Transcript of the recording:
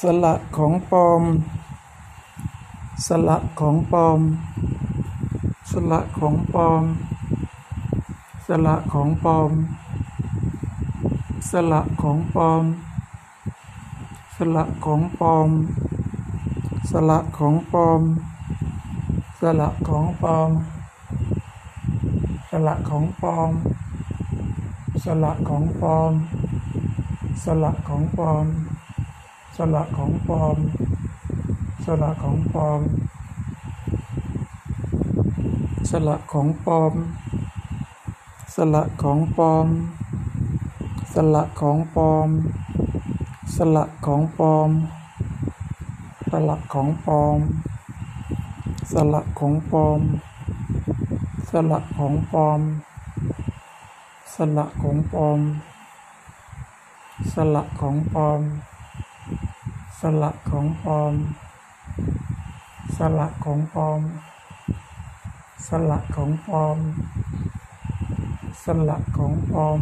สละของปลอม สละของปลอม สละของปลอม สละของปลอม สละของปลอม สละของปลอม สละของปลอม สละของปลอม สละของปลอม สละของปลอม สละของปลอม สละของปลอม สละของปลอม สละของปลอม สละของปลอม สละของปลอม สละของปลอม สละของปลอม สละของปลอม สละของปลอม สละของปลอมสละของปลอม ละของปลอม สละของปลอม สละของปลอม สละของปลอม